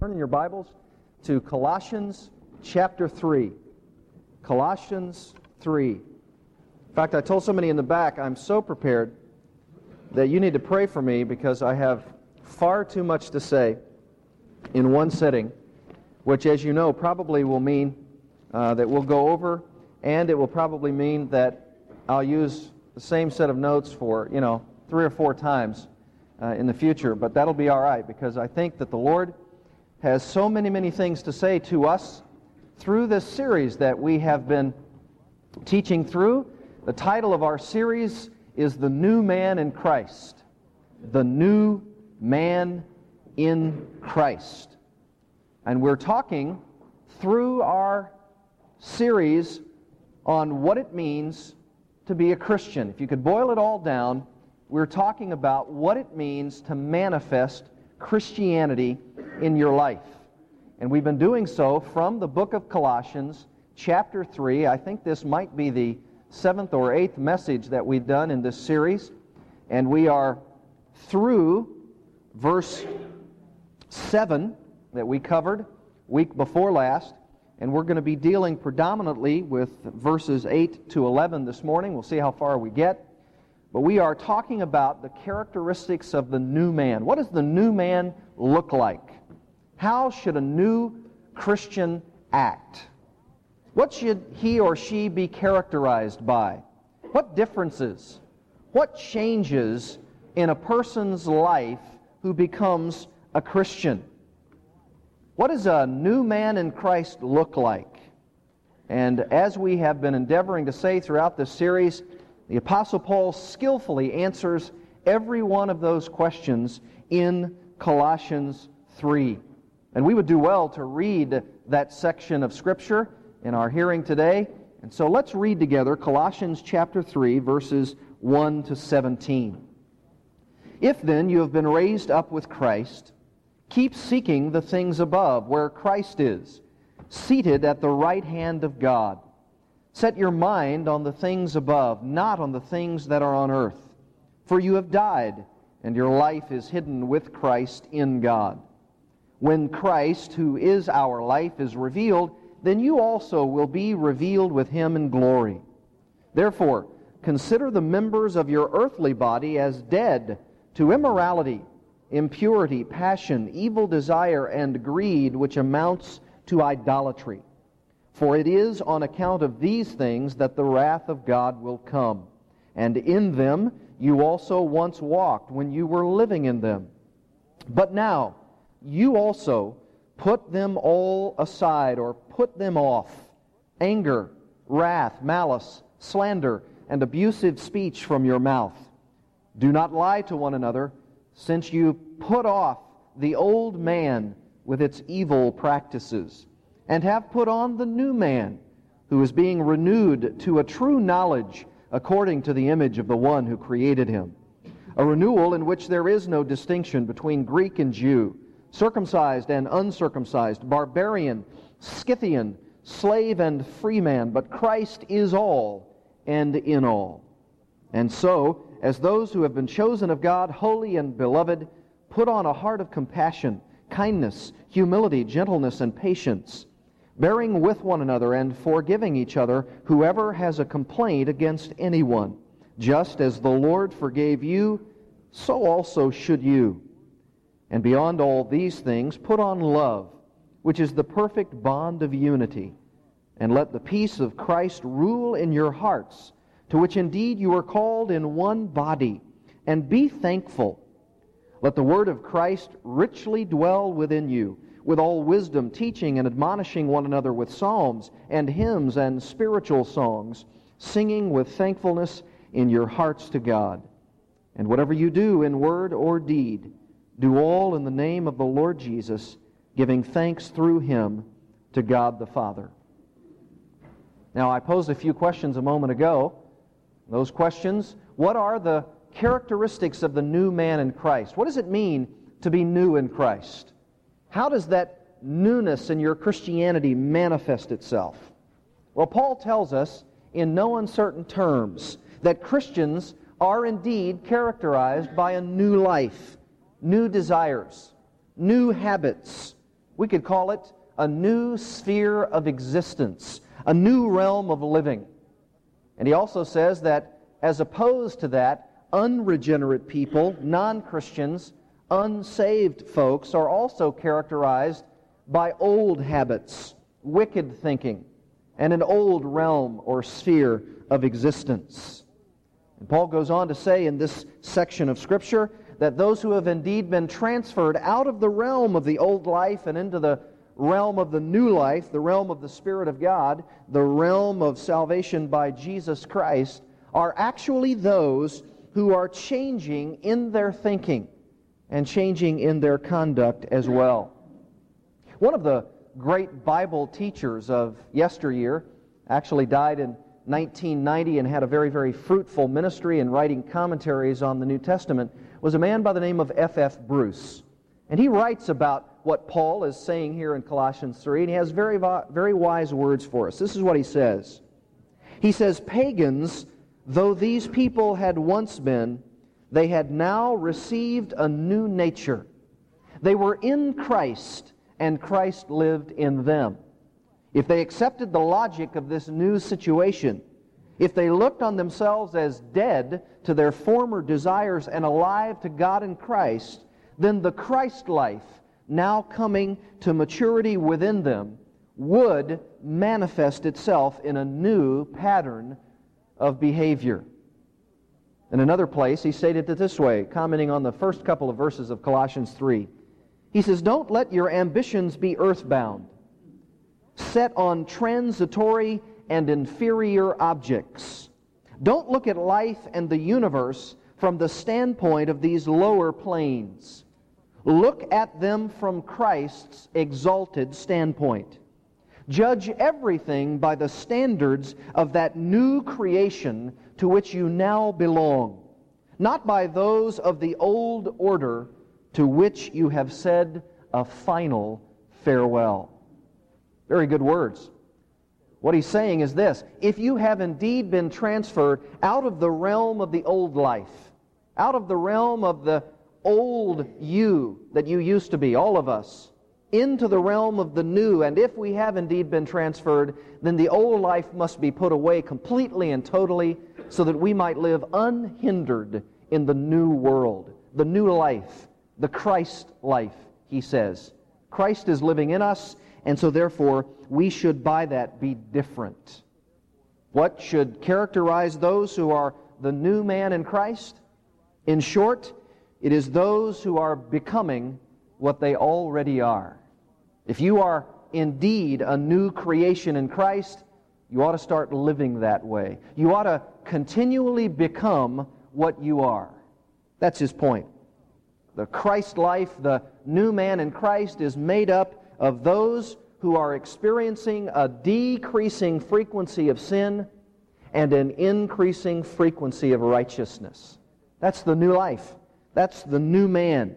Turn in your Bibles to Colossians chapter 3. Colossians 3. In fact, I told somebody in the back, I'm so prepared that you need to pray for me because I have far too much to say in one sitting, which, as you know, probably will mean uh, that we'll go over, and it will probably mean that I'll use the same set of notes for, you know, three or four times uh, in the future. But that'll be all right because I think that the Lord has so many, many things to say to us through this series that we have been teaching through. The title of our series is The New Man in Christ. The New Man in Christ. And we're talking through our series on what it means to be a Christian. If you could boil it all down, we're talking about what it means to manifest Christianity in your life. And we've been doing so from the book of Colossians, chapter 3. I think this might be the seventh or eighth message that we've done in this series. And we are through verse 7 that we covered week before last. And we're going to be dealing predominantly with verses 8 to 11 this morning. We'll see how far we get. But we are talking about the characteristics of the new man. What does the new man look like? How should a new Christian act? What should he or she be characterized by? What differences? What changes in a person's life who becomes a Christian? What does a new man in Christ look like? And as we have been endeavoring to say throughout this series, the Apostle Paul skillfully answers every one of those questions in Colossians 3. And we would do well to read that section of Scripture in our hearing today. And so let's read together Colossians chapter 3, verses 1 to 17. If then you have been raised up with Christ, keep seeking the things above, where Christ is, seated at the right hand of God. Set your mind on the things above, not on the things that are on earth. For you have died, and your life is hidden with Christ in God. When Christ, who is our life, is revealed, then you also will be revealed with him in glory. Therefore, consider the members of your earthly body as dead to immorality, impurity, passion, evil desire, and greed, which amounts to idolatry. For it is on account of these things that the wrath of God will come. And in them you also once walked when you were living in them. But now you also put them all aside or put them off anger, wrath, malice, slander, and abusive speech from your mouth. Do not lie to one another, since you put off the old man with its evil practices and have put on the new man, who is being renewed to a true knowledge according to the image of the one who created him. A renewal in which there is no distinction between Greek and Jew, circumcised and uncircumcised, barbarian, Scythian, slave and free man, but Christ is all and in all. And so, as those who have been chosen of God, holy and beloved, put on a heart of compassion, kindness, humility, gentleness, and patience bearing with one another and forgiving each other whoever has a complaint against anyone. Just as the Lord forgave you, so also should you. And beyond all these things, put on love, which is the perfect bond of unity. And let the peace of Christ rule in your hearts, to which indeed you are called in one body. And be thankful. Let the word of Christ richly dwell within you with all wisdom, teaching and admonishing one another with psalms and hymns and spiritual songs, singing with thankfulness in your hearts to God. And whatever you do in word or deed, do all in the name of the Lord Jesus, giving thanks through him to God the Father. Now, I posed a few questions a moment ago. Those questions what are the characteristics of the new man in Christ? What does it mean to be new in Christ? How does that newness in your Christianity manifest itself? Well, Paul tells us in no uncertain terms that Christians are indeed characterized by a new life, new desires, new habits, We could call it a new sphere of existence, a new realm of living. And he also says that as opposed to that, unregenerate people, non Christians, unsaved folks are also characterized by old habits, wicked thinking, and an old realm or sphere of existence. And Paul goes on to say in this section of Scripture that those who have indeed been transferred out of the realm of the old life and into the realm of the new life, the realm of the Spirit of God, the realm of salvation by Jesus Christ, are actually those who are changing in their thinking and changing in their conduct as well. One of the great Bible teachers of yesteryear actually died in 1990 and had a very, very fruitful ministry in writing commentaries on the New Testament was a man by the name of F.F. F. Bruce. And he writes about what Paul is saying here in Colossians 3, and he has very, very wise words for us. This is what he says. He says, Pagans, though these people had once been, they had now received a new nature. They were in Christ, and Christ lived in them. If they accepted the logic of this new situation, if they looked on themselves as dead to their former desires and alive to God in Christ, then the Christ life, now coming to maturity within them, would manifest itself in a new pattern of behavior. In another place, he stated it this way, commenting on the first couple of verses of Colossians 3. He says, Don't let your ambitions be earthbound, set on transitory and inferior objects. Don't look at life and the universe from the standpoint of these lower planes. Look at them from Christ's exalted standpoint. Judge everything by the standards of that new creation to which you now belong, not by those of the old order to which you have said a final farewell. Very good words. What he's saying is this if you have indeed been transferred out of the realm of the old life, out of the realm of the old you that you used to be, all of us, into the realm of the new, and if we have indeed been transferred, then the old life must be put away completely and totally so that we might live unhindered in the new world, the new life, the Christ life, he says. Christ is living in us, and so therefore we should by that be different. What should characterize those who are the new man in Christ? In short, it is those who are becoming what they already are. If you are indeed a new creation in Christ, you ought to start living that way. You ought to continually become what you are. That's his point. The Christ life, the new man in Christ, is made up of those who are experiencing a decreasing frequency of sin and an increasing frequency of righteousness. That's the new life. That's the new man.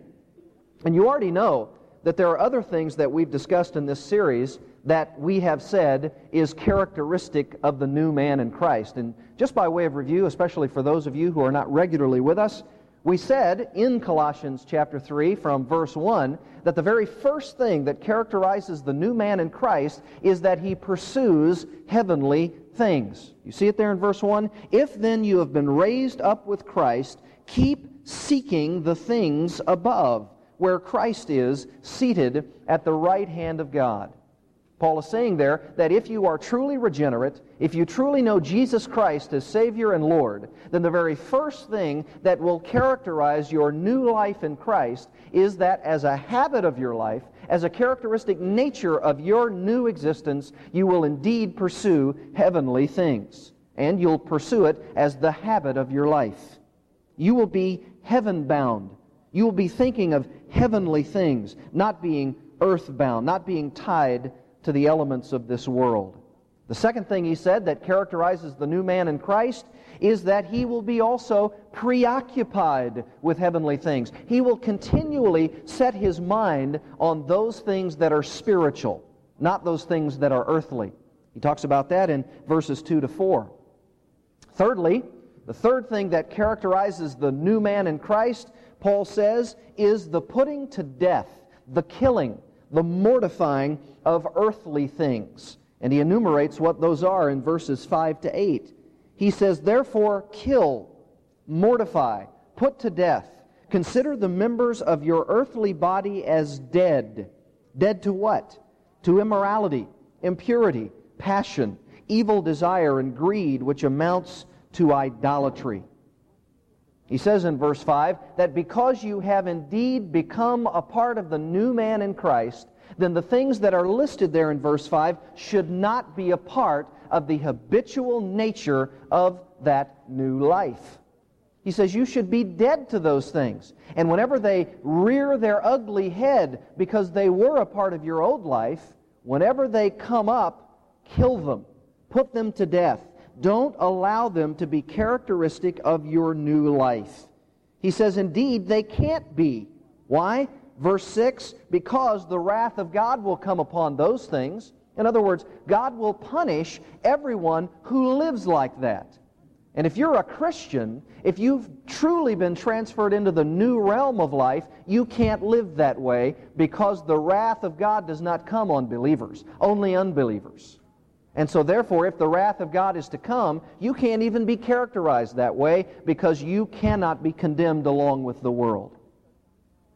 And you already know that there are other things that we've discussed in this series that we have said is characteristic of the new man in Christ. And just by way of review, especially for those of you who are not regularly with us, we said in Colossians chapter 3 from verse 1 that the very first thing that characterizes the new man in Christ is that he pursues heavenly things. You see it there in verse 1? If then you have been raised up with Christ, keep seeking the things above, where Christ is seated at the right hand of God. Paul is saying there that if you are truly regenerate, if you truly know Jesus Christ as Savior and Lord, then the very first thing that will characterize your new life in Christ is that as a habit of your life, as a characteristic nature of your new existence, you will indeed pursue heavenly things. And you'll pursue it as the habit of your life. You will be heaven bound. You will be thinking of heavenly things, not being earthbound, not being tied to the elements of this world. The second thing he said that characterizes the new man in Christ is that he will be also preoccupied with heavenly things. He will continually set his mind on those things that are spiritual, not those things that are earthly. He talks about that in verses 2 to 4. Thirdly, the third thing that characterizes the new man in Christ, Paul says, is the putting to death, the killing the mortifying of earthly things. And he enumerates what those are in verses 5 to 8. He says, Therefore, kill, mortify, put to death. Consider the members of your earthly body as dead. Dead to what? To immorality, impurity, passion, evil desire, and greed, which amounts to idolatry. He says in verse 5 that because you have indeed become a part of the new man in Christ, then the things that are listed there in verse 5 should not be a part of the habitual nature of that new life. He says you should be dead to those things. And whenever they rear their ugly head because they were a part of your old life, whenever they come up, kill them, put them to death. Don't allow them to be characteristic of your new life. He says, indeed, they can't be. Why? Verse 6 because the wrath of God will come upon those things. In other words, God will punish everyone who lives like that. And if you're a Christian, if you've truly been transferred into the new realm of life, you can't live that way because the wrath of God does not come on believers, only unbelievers. And so, therefore, if the wrath of God is to come, you can't even be characterized that way because you cannot be condemned along with the world.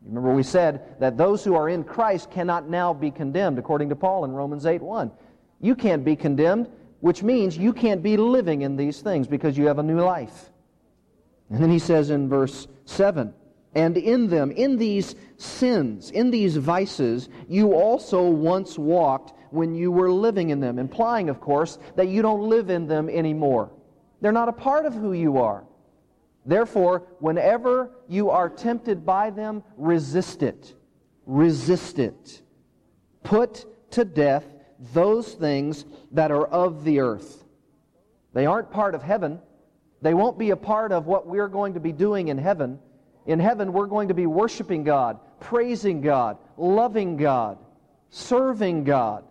Remember, we said that those who are in Christ cannot now be condemned, according to Paul in Romans 8 1. You can't be condemned, which means you can't be living in these things because you have a new life. And then he says in verse 7 And in them, in these sins, in these vices, you also once walked when you were living in them, implying, of course, that you don't live in them anymore. They're not a part of who you are. Therefore, whenever you are tempted by them, resist it. Resist it. Put to death those things that are of the earth. They aren't part of heaven. They won't be a part of what we're going to be doing in heaven. In heaven, we're going to be worshiping God, praising God, loving God, serving God.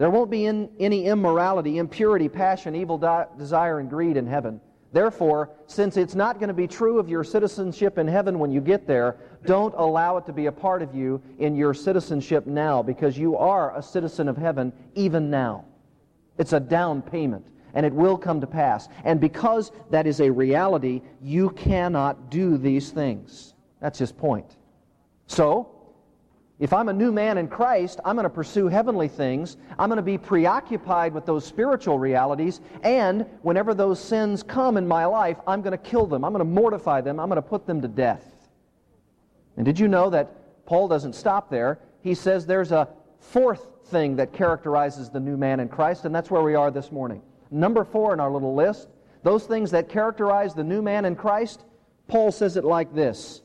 There won't be in, any immorality, impurity, passion, evil di- desire, and greed in heaven. Therefore, since it's not going to be true of your citizenship in heaven when you get there, don't allow it to be a part of you in your citizenship now because you are a citizen of heaven even now. It's a down payment and it will come to pass. And because that is a reality, you cannot do these things. That's his point. So, if I'm a new man in Christ, I'm going to pursue heavenly things. I'm going to be preoccupied with those spiritual realities. And whenever those sins come in my life, I'm going to kill them. I'm going to mortify them. I'm going to put them to death. And did you know that Paul doesn't stop there? He says there's a fourth thing that characterizes the new man in Christ, and that's where we are this morning. Number four in our little list, those things that characterize the new man in Christ, Paul says it like this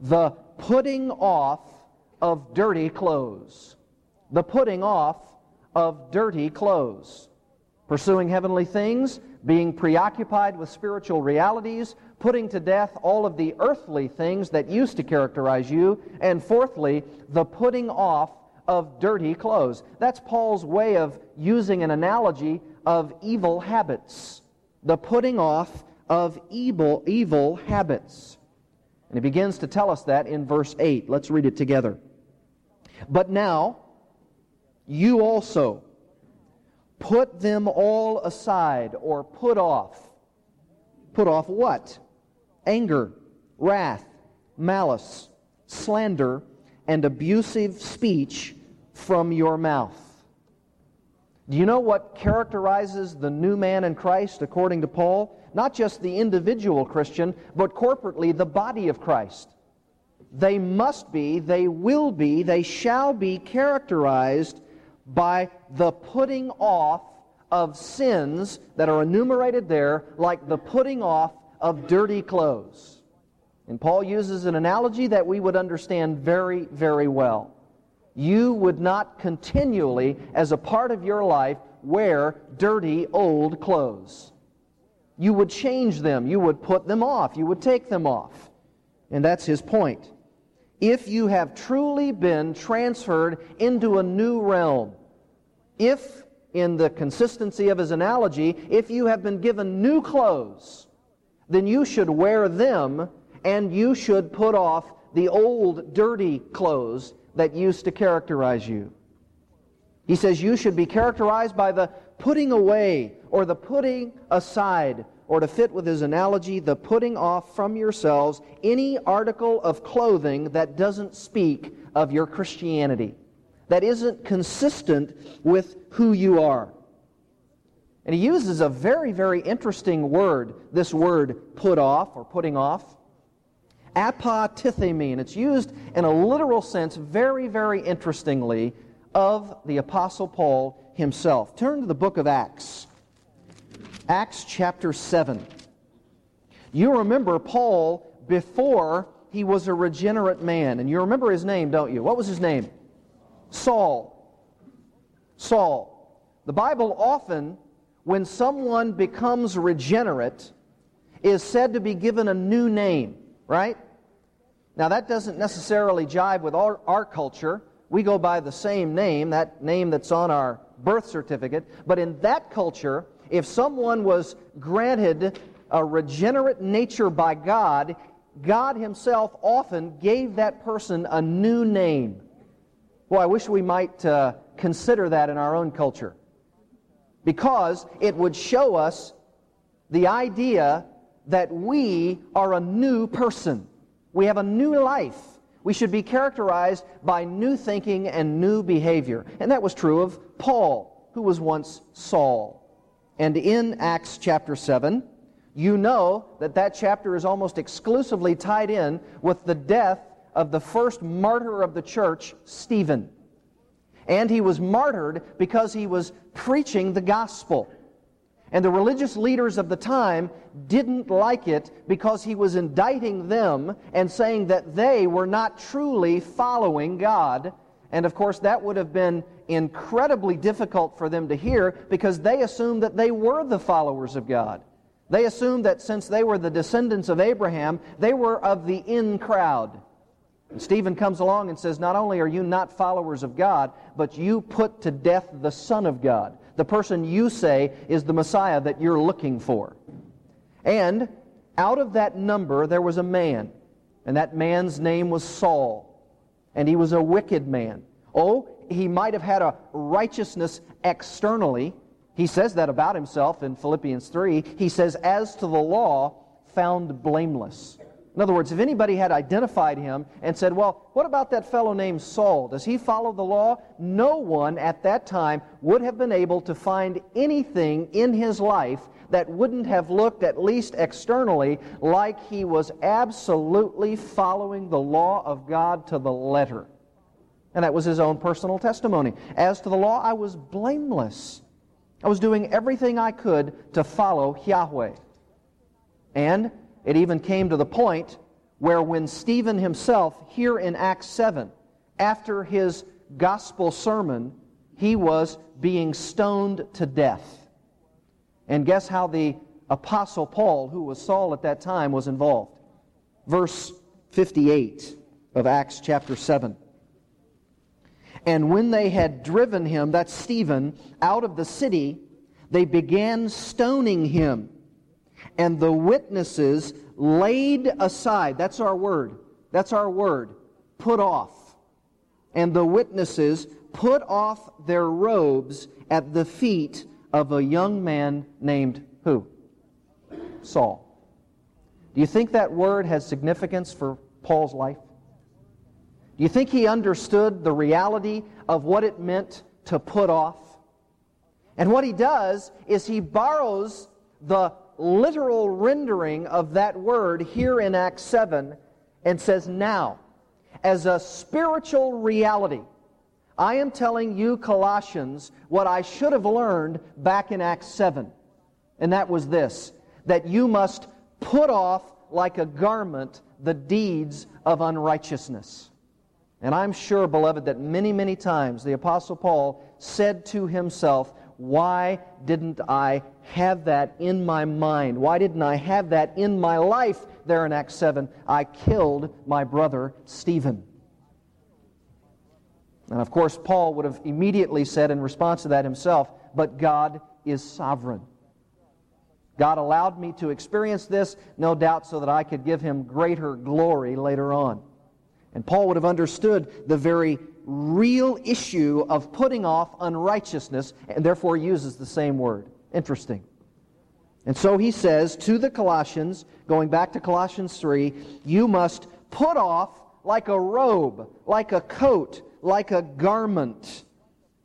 the putting off of dirty clothes. The putting off of dirty clothes. Pursuing heavenly things, being preoccupied with spiritual realities, putting to death all of the earthly things that used to characterize you, and fourthly, the putting off of dirty clothes. That's Paul's way of using an analogy of evil habits. The putting off of evil, evil habits. And he begins to tell us that in verse 8. Let's read it together. But now, you also put them all aside or put off. Put off what? Anger, wrath, malice, slander, and abusive speech from your mouth. Do you know what characterizes the new man in Christ according to Paul? Not just the individual Christian, but corporately the body of Christ they must be, they will be, they shall be characterized by the putting off of sins that are enumerated there, like the putting off of dirty clothes. And Paul uses an analogy that we would understand very, very well. You would not continually, as a part of your life, wear dirty old clothes. You would change them. You would put them off. You would take them off. And that's his point if you have truly been transferred into a new realm, if, in the consistency of his analogy, if you have been given new clothes, then you should wear them and you should put off the old dirty clothes that used to characterize you. He says you should be characterized by the putting away or the putting aside, or to fit with his analogy, the putting off from yourselves any article of clothing that doesn't speak of your Christianity, that isn't consistent with who you are. And he uses a very, very interesting word, this word put off or putting off. Apotithemi, and it's used in a literal sense very, very interestingly of the Apostle Paul himself. Turn to the book of Acts. Acts chapter 7. You remember Paul before he was a regenerate man, and you remember his name, don't you? What was his name? Saul. Saul. The Bible often when someone becomes regenerate, is said to be given a new name, right? Now, that doesn't necessarily jive with our, our culture. We go by the same name, that name that's on our birth certificate. But in that culture, if someone was granted a regenerate nature by God, God Himself often gave that person a new name. Well, I wish we might uh, consider that in our own culture because it would show us the idea that we are a new person. We have a new life. We should be characterized by new thinking and new behavior. And that was true of Paul, who was once Saul. And in Acts chapter 7, you know that that chapter is almost exclusively tied in with the death of the first martyr of the church, Stephen. And he was martyred because he was preaching the gospel. And the religious leaders of the time didn't like it because he was indicting them and saying that they were not truly following God. And of course, that would have been incredibly difficult for them to hear because they assumed that they were the followers of God. They assumed that since they were the descendants of Abraham, they were of the in crowd. And Stephen comes along and says, Not only are you not followers of God, but you put to death the Son of God, the person you say is the Messiah that you're looking for. And out of that number there was a man, and that man's name was Saul, and he was a wicked man. Oh, he might have had a righteousness externally. He says that about himself in Philippians 3. He says, As to the law, found blameless. In other words, if anybody had identified him and said, Well, what about that fellow named Saul? Does he follow the law? No one at that time would have been able to find anything in his life that wouldn't have looked, at least externally, like he was absolutely following the law of God to the letter. And that was his own personal testimony. As to the law, I was blameless. I was doing everything I could to follow Yahweh. And it even came to the point where when Stephen himself, here in Acts 7, after his gospel sermon, he was being stoned to death. And guess how the Apostle Paul, who was Saul at that time, was involved? Verse 58 of Acts chapter 7. And when they had driven him, that's Stephen, out of the city, they began stoning him and the witnesses laid aside. That's our word. That's our word. Put off. And the witnesses put off their robes at the feet of a young man named who? Saul. Do you think that word has significance for Paul's life? Do you think he understood the reality of what it meant to put off? And what he does is he borrows the literal rendering of that word here in Acts 7 and says, Now, as a spiritual reality, I am telling you, Colossians, what I should have learned back in Acts 7. And that was this that you must put off like a garment the deeds of unrighteousness. And I'm sure, beloved, that many, many times the Apostle Paul said to himself, why didn't I have that in my mind? Why didn't I have that in my life there in Acts 7? I killed my brother Stephen. And of course, Paul would have immediately said in response to that himself, But God is sovereign. God allowed me to experience this, no doubt, so that I could give him greater glory later on. And Paul would have understood the very real issue of putting off unrighteousness and therefore uses the same word. Interesting. And so he says to the Colossians, going back to Colossians 3, you must put off like a robe, like a coat, like a garment,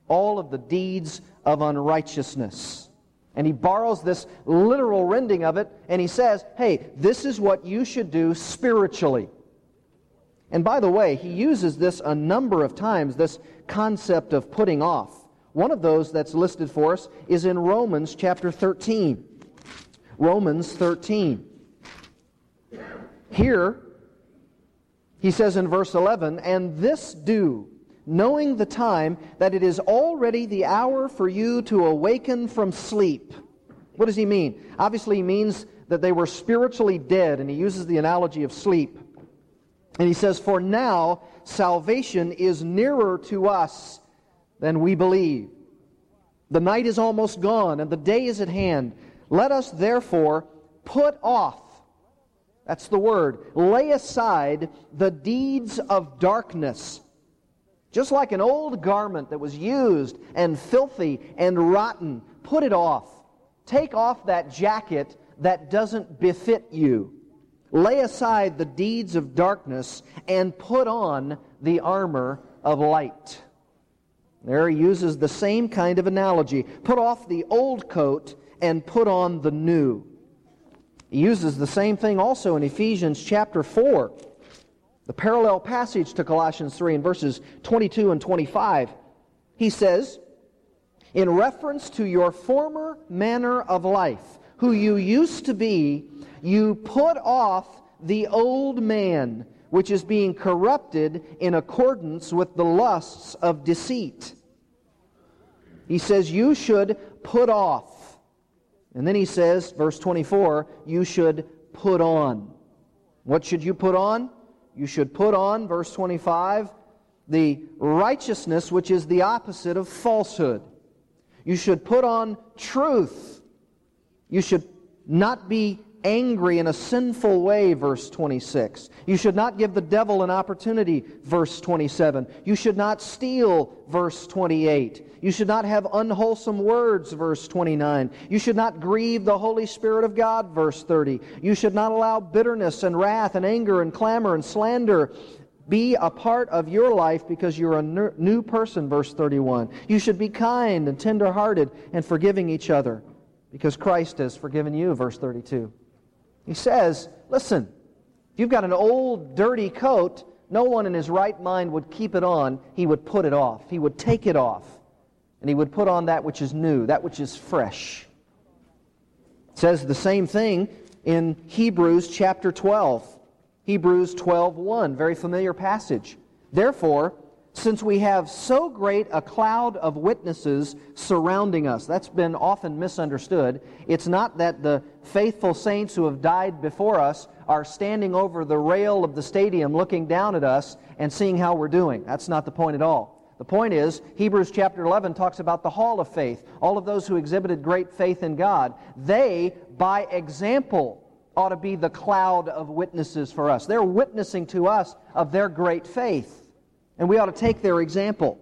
all of the deeds of unrighteousness. And he borrows this literal rending of it, and he says, hey, this is what you should do spiritually. And by the way, he uses this a number of times, this concept of putting off. One of those that's listed for us is in Romans chapter 13. Romans 13. Here, he says in verse 11, And this do, knowing the time that it is already the hour for you to awaken from sleep. What does he mean? Obviously, he means that they were spiritually dead, and he uses the analogy of sleep. And he says, For now salvation is nearer to us than we believe. The night is almost gone, and the day is at hand. Let us therefore put off, that's the word, lay aside the deeds of darkness. Just like an old garment that was used and filthy and rotten, put it off. Take off that jacket that doesn't befit you. Lay aside the deeds of darkness and put on the armor of light. There he uses the same kind of analogy. Put off the old coat and put on the new. He uses the same thing also in Ephesians chapter 4, the parallel passage to Colossians 3 in verses 22 and 25. He says, In reference to your former manner of life, who you used to be, you put off the old man, which is being corrupted in accordance with the lusts of deceit. He says, You should put off. And then he says, verse 24, you should put on. What should you put on? You should put on, verse 25, the righteousness which is the opposite of falsehood. You should put on truth. You should not be angry in a sinful way, verse 26. You should not give the devil an opportunity, verse 27. You should not steal, verse 28. You should not have unwholesome words, verse 29. You should not grieve the Holy Spirit of God, verse 30. You should not allow bitterness and wrath and anger and clamor and slander be a part of your life because you're a new person, verse 31. You should be kind and tenderhearted and forgiving each other because Christ has forgiven you, verse 32. He says, listen, if you've got an old, dirty coat, no one in his right mind would keep it on. He would put it off. He would take it off. And he would put on that which is new, that which is fresh. It says the same thing in Hebrews chapter 12. Hebrews 12:1, very familiar passage. Therefore, since we have so great a cloud of witnesses surrounding us. That's been often misunderstood. It's not that the faithful saints who have died before us are standing over the rail of the stadium looking down at us and seeing how we're doing. That's not the point at all. The point is, Hebrews chapter 11 talks about the hall of faith. All of those who exhibited great faith in God, they, by example, ought to be the cloud of witnesses for us. They're witnessing to us of their great faith. And we ought to take their example.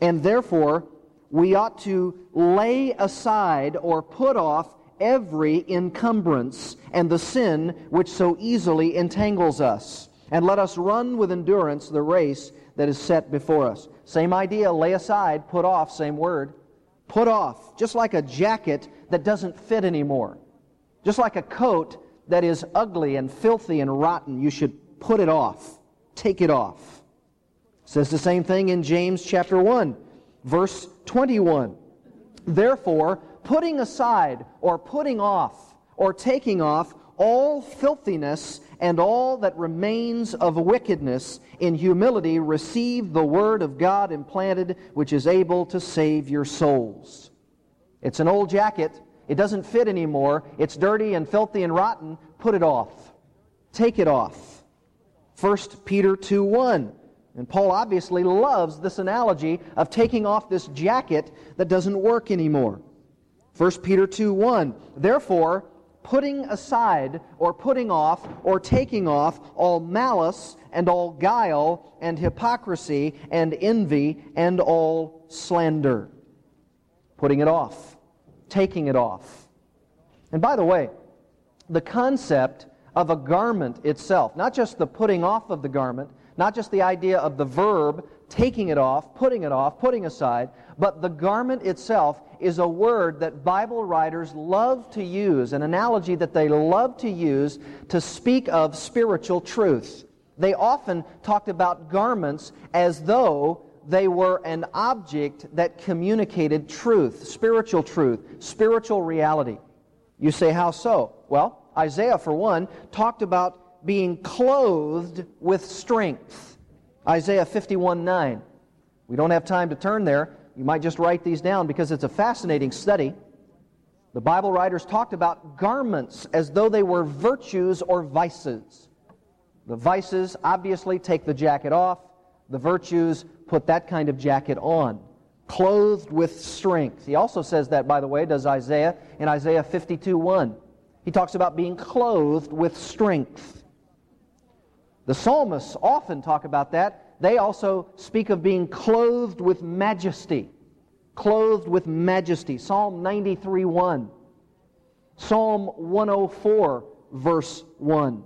And therefore, we ought to lay aside or put off every encumbrance and the sin which so easily entangles us. And let us run with endurance the race that is set before us. Same idea, lay aside, put off, same word. Put off, just like a jacket that doesn't fit anymore. Just like a coat that is ugly and filthy and rotten, you should put it off. Take it off. Says the same thing in James chapter 1, verse 21. Therefore, putting aside or putting off or taking off all filthiness and all that remains of wickedness, in humility receive the word of God implanted, which is able to save your souls. It's an old jacket. It doesn't fit anymore. It's dirty and filthy and rotten. Put it off. Take it off. 1 Peter 2 1. And Paul obviously loves this analogy of taking off this jacket that doesn't work anymore. 1 Peter 2 1. Therefore, putting aside or putting off or taking off all malice and all guile and hypocrisy and envy and all slander. Putting it off, taking it off. And by the way, the concept of a garment itself, not just the putting off of the garment, not just the idea of the verb taking it off, putting it off, putting aside, but the garment itself is a word that Bible writers love to use, an analogy that they love to use to speak of spiritual truth. They often talked about garments as though they were an object that communicated truth, spiritual truth, spiritual reality. You say, how so? Well, Isaiah, for one, talked about being clothed with strength. Isaiah 51 9. We don't have time to turn there. You might just write these down because it's a fascinating study. The Bible writers talked about garments as though they were virtues or vices. The vices obviously take the jacket off, the virtues put that kind of jacket on. Clothed with strength. He also says that, by the way, does Isaiah in Isaiah 52 1. He talks about being clothed with strength. The psalmists often talk about that they also speak of being clothed with majesty. Clothed with majesty. Psalm 93 1. Psalm 104, verse 1.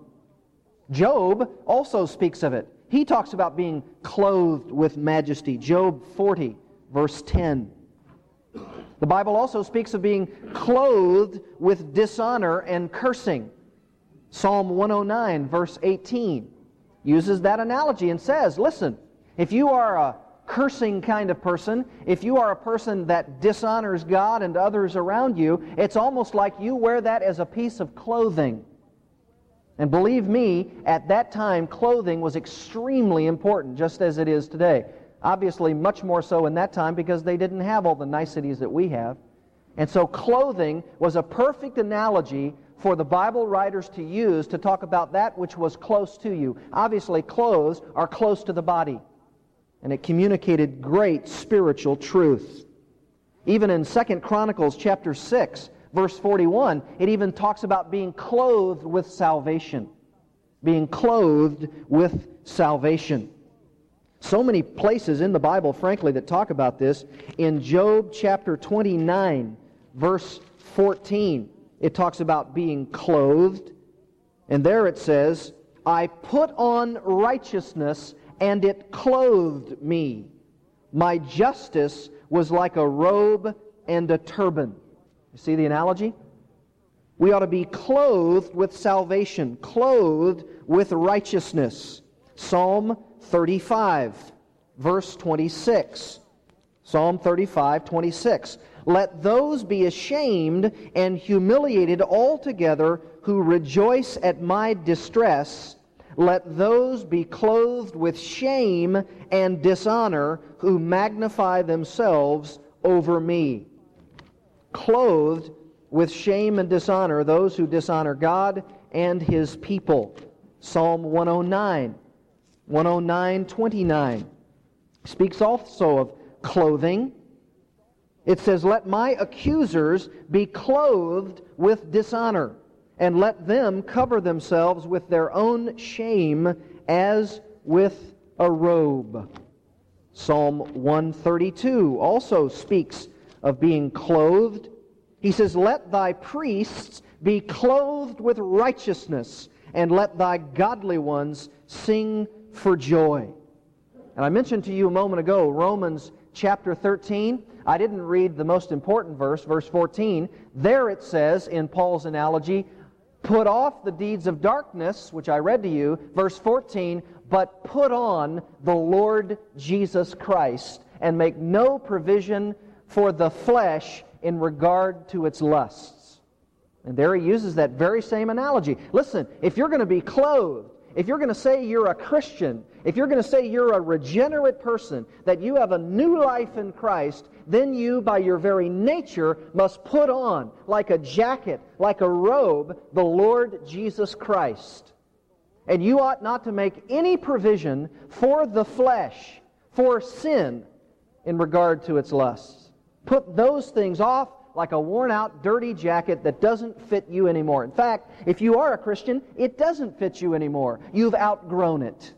Job also speaks of it. He talks about being clothed with majesty. Job 40, verse 10. The Bible also speaks of being clothed with dishonor and cursing. Psalm 109, verse 18 uses that analogy and says, listen, if you are a cursing kind of person, if you are a person that dishonors God and others around you, it's almost like you wear that as a piece of clothing. And believe me, at that time, clothing was extremely important, just as it is today. Obviously, much more so in that time because they didn't have all the niceties that we have. And so, clothing was a perfect analogy for the Bible writers to use to talk about that which was close to you. Obviously, clothes are close to the body, and it communicated great spiritual truth. Even in 2 Chronicles chapter 6, verse 41, it even talks about being clothed with salvation. Being clothed with salvation. So many places in the Bible, frankly, that talk about this. In Job chapter 29, verse 14, it talks about being clothed. And there it says, I put on righteousness and it clothed me. My justice was like a robe and a turban. You see the analogy? We ought to be clothed with salvation, clothed with righteousness. Psalm 35, verse 26. Psalm 35, 26. Let those be ashamed and humiliated altogether who rejoice at my distress. Let those be clothed with shame and dishonor who magnify themselves over me. Clothed with shame and dishonor those who dishonor God and his people. Psalm 109, 109, 29 speaks also of clothing it says, Let my accusers be clothed with dishonor, and let them cover themselves with their own shame as with a robe. Psalm 132 also speaks of being clothed. He says, Let thy priests be clothed with righteousness, and let thy godly ones sing for joy. And I mentioned to you a moment ago Romans chapter 13. I didn't read the most important verse, verse 14. There it says, in Paul's analogy, put off the deeds of darkness, which I read to you, verse 14, but put on the Lord Jesus Christ and make no provision for the flesh in regard to its lusts. And there he uses that very same analogy. Listen, if you're going to be clothed, if you're going to say you're a Christian, if you're going to say you're a regenerate person, that you have a new life in Christ, then you, by your very nature, must put on, like a jacket, like a robe, the Lord Jesus Christ. And you ought not to make any provision for the flesh, for sin, in regard to its lusts. Put those things off, like a worn out, dirty jacket that doesn't fit you anymore. In fact, if you are a Christian, it doesn't fit you anymore. You've outgrown it.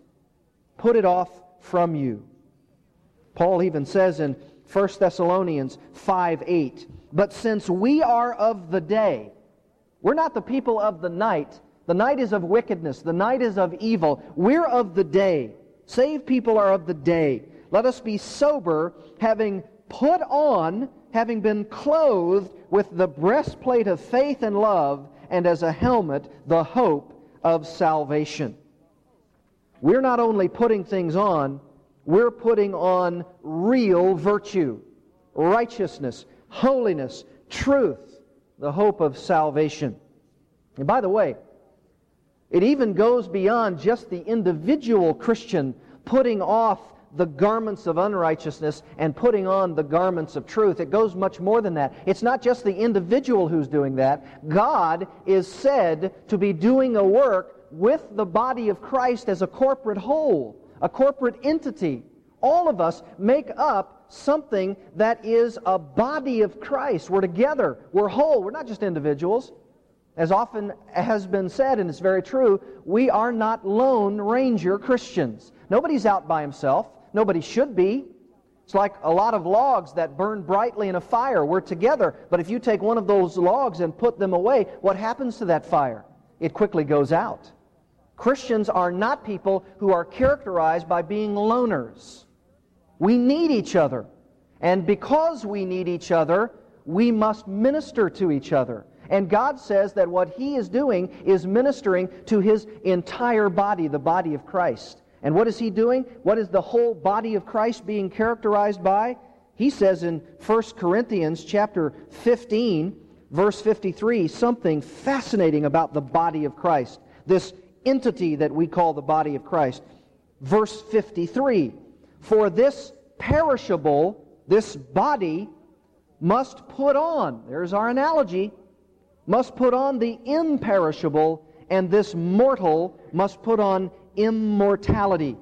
Put it off from you. Paul even says in 1 Thessalonians 5 8, But since we are of the day, we're not the people of the night. The night is of wickedness, the night is of evil. We're of the day. Saved people are of the day. Let us be sober, having put on, having been clothed with the breastplate of faith and love, and as a helmet, the hope of salvation. We're not only putting things on, we're putting on real virtue, righteousness, holiness, truth, the hope of salvation. And by the way, it even goes beyond just the individual Christian putting off the garments of unrighteousness and putting on the garments of truth. It goes much more than that. It's not just the individual who's doing that. God is said to be doing a work with the body of Christ as a corporate whole, a corporate entity. All of us make up something that is a body of Christ. We're together. We're whole. We're not just individuals. As often has been said, and it's very true, we are not lone ranger Christians. Nobody's out by himself. Nobody should be. It's like a lot of logs that burn brightly in a fire. We're together, but if you take one of those logs and put them away, what happens to that fire? It quickly goes out. Christians are not people who are characterized by being loners. We need each other. And because we need each other, we must minister to each other. And God says that what He is doing is ministering to His entire body, the body of Christ. And what is He doing? What is the whole body of Christ being characterized by? He says in 1 Corinthians chapter 15, verse 53, something fascinating about the body of Christ, this entity that we call the body of Christ. Verse 53, for this perishable, this body, must put on, there's our analogy, must put on the imperishable, and this mortal must put on immortality.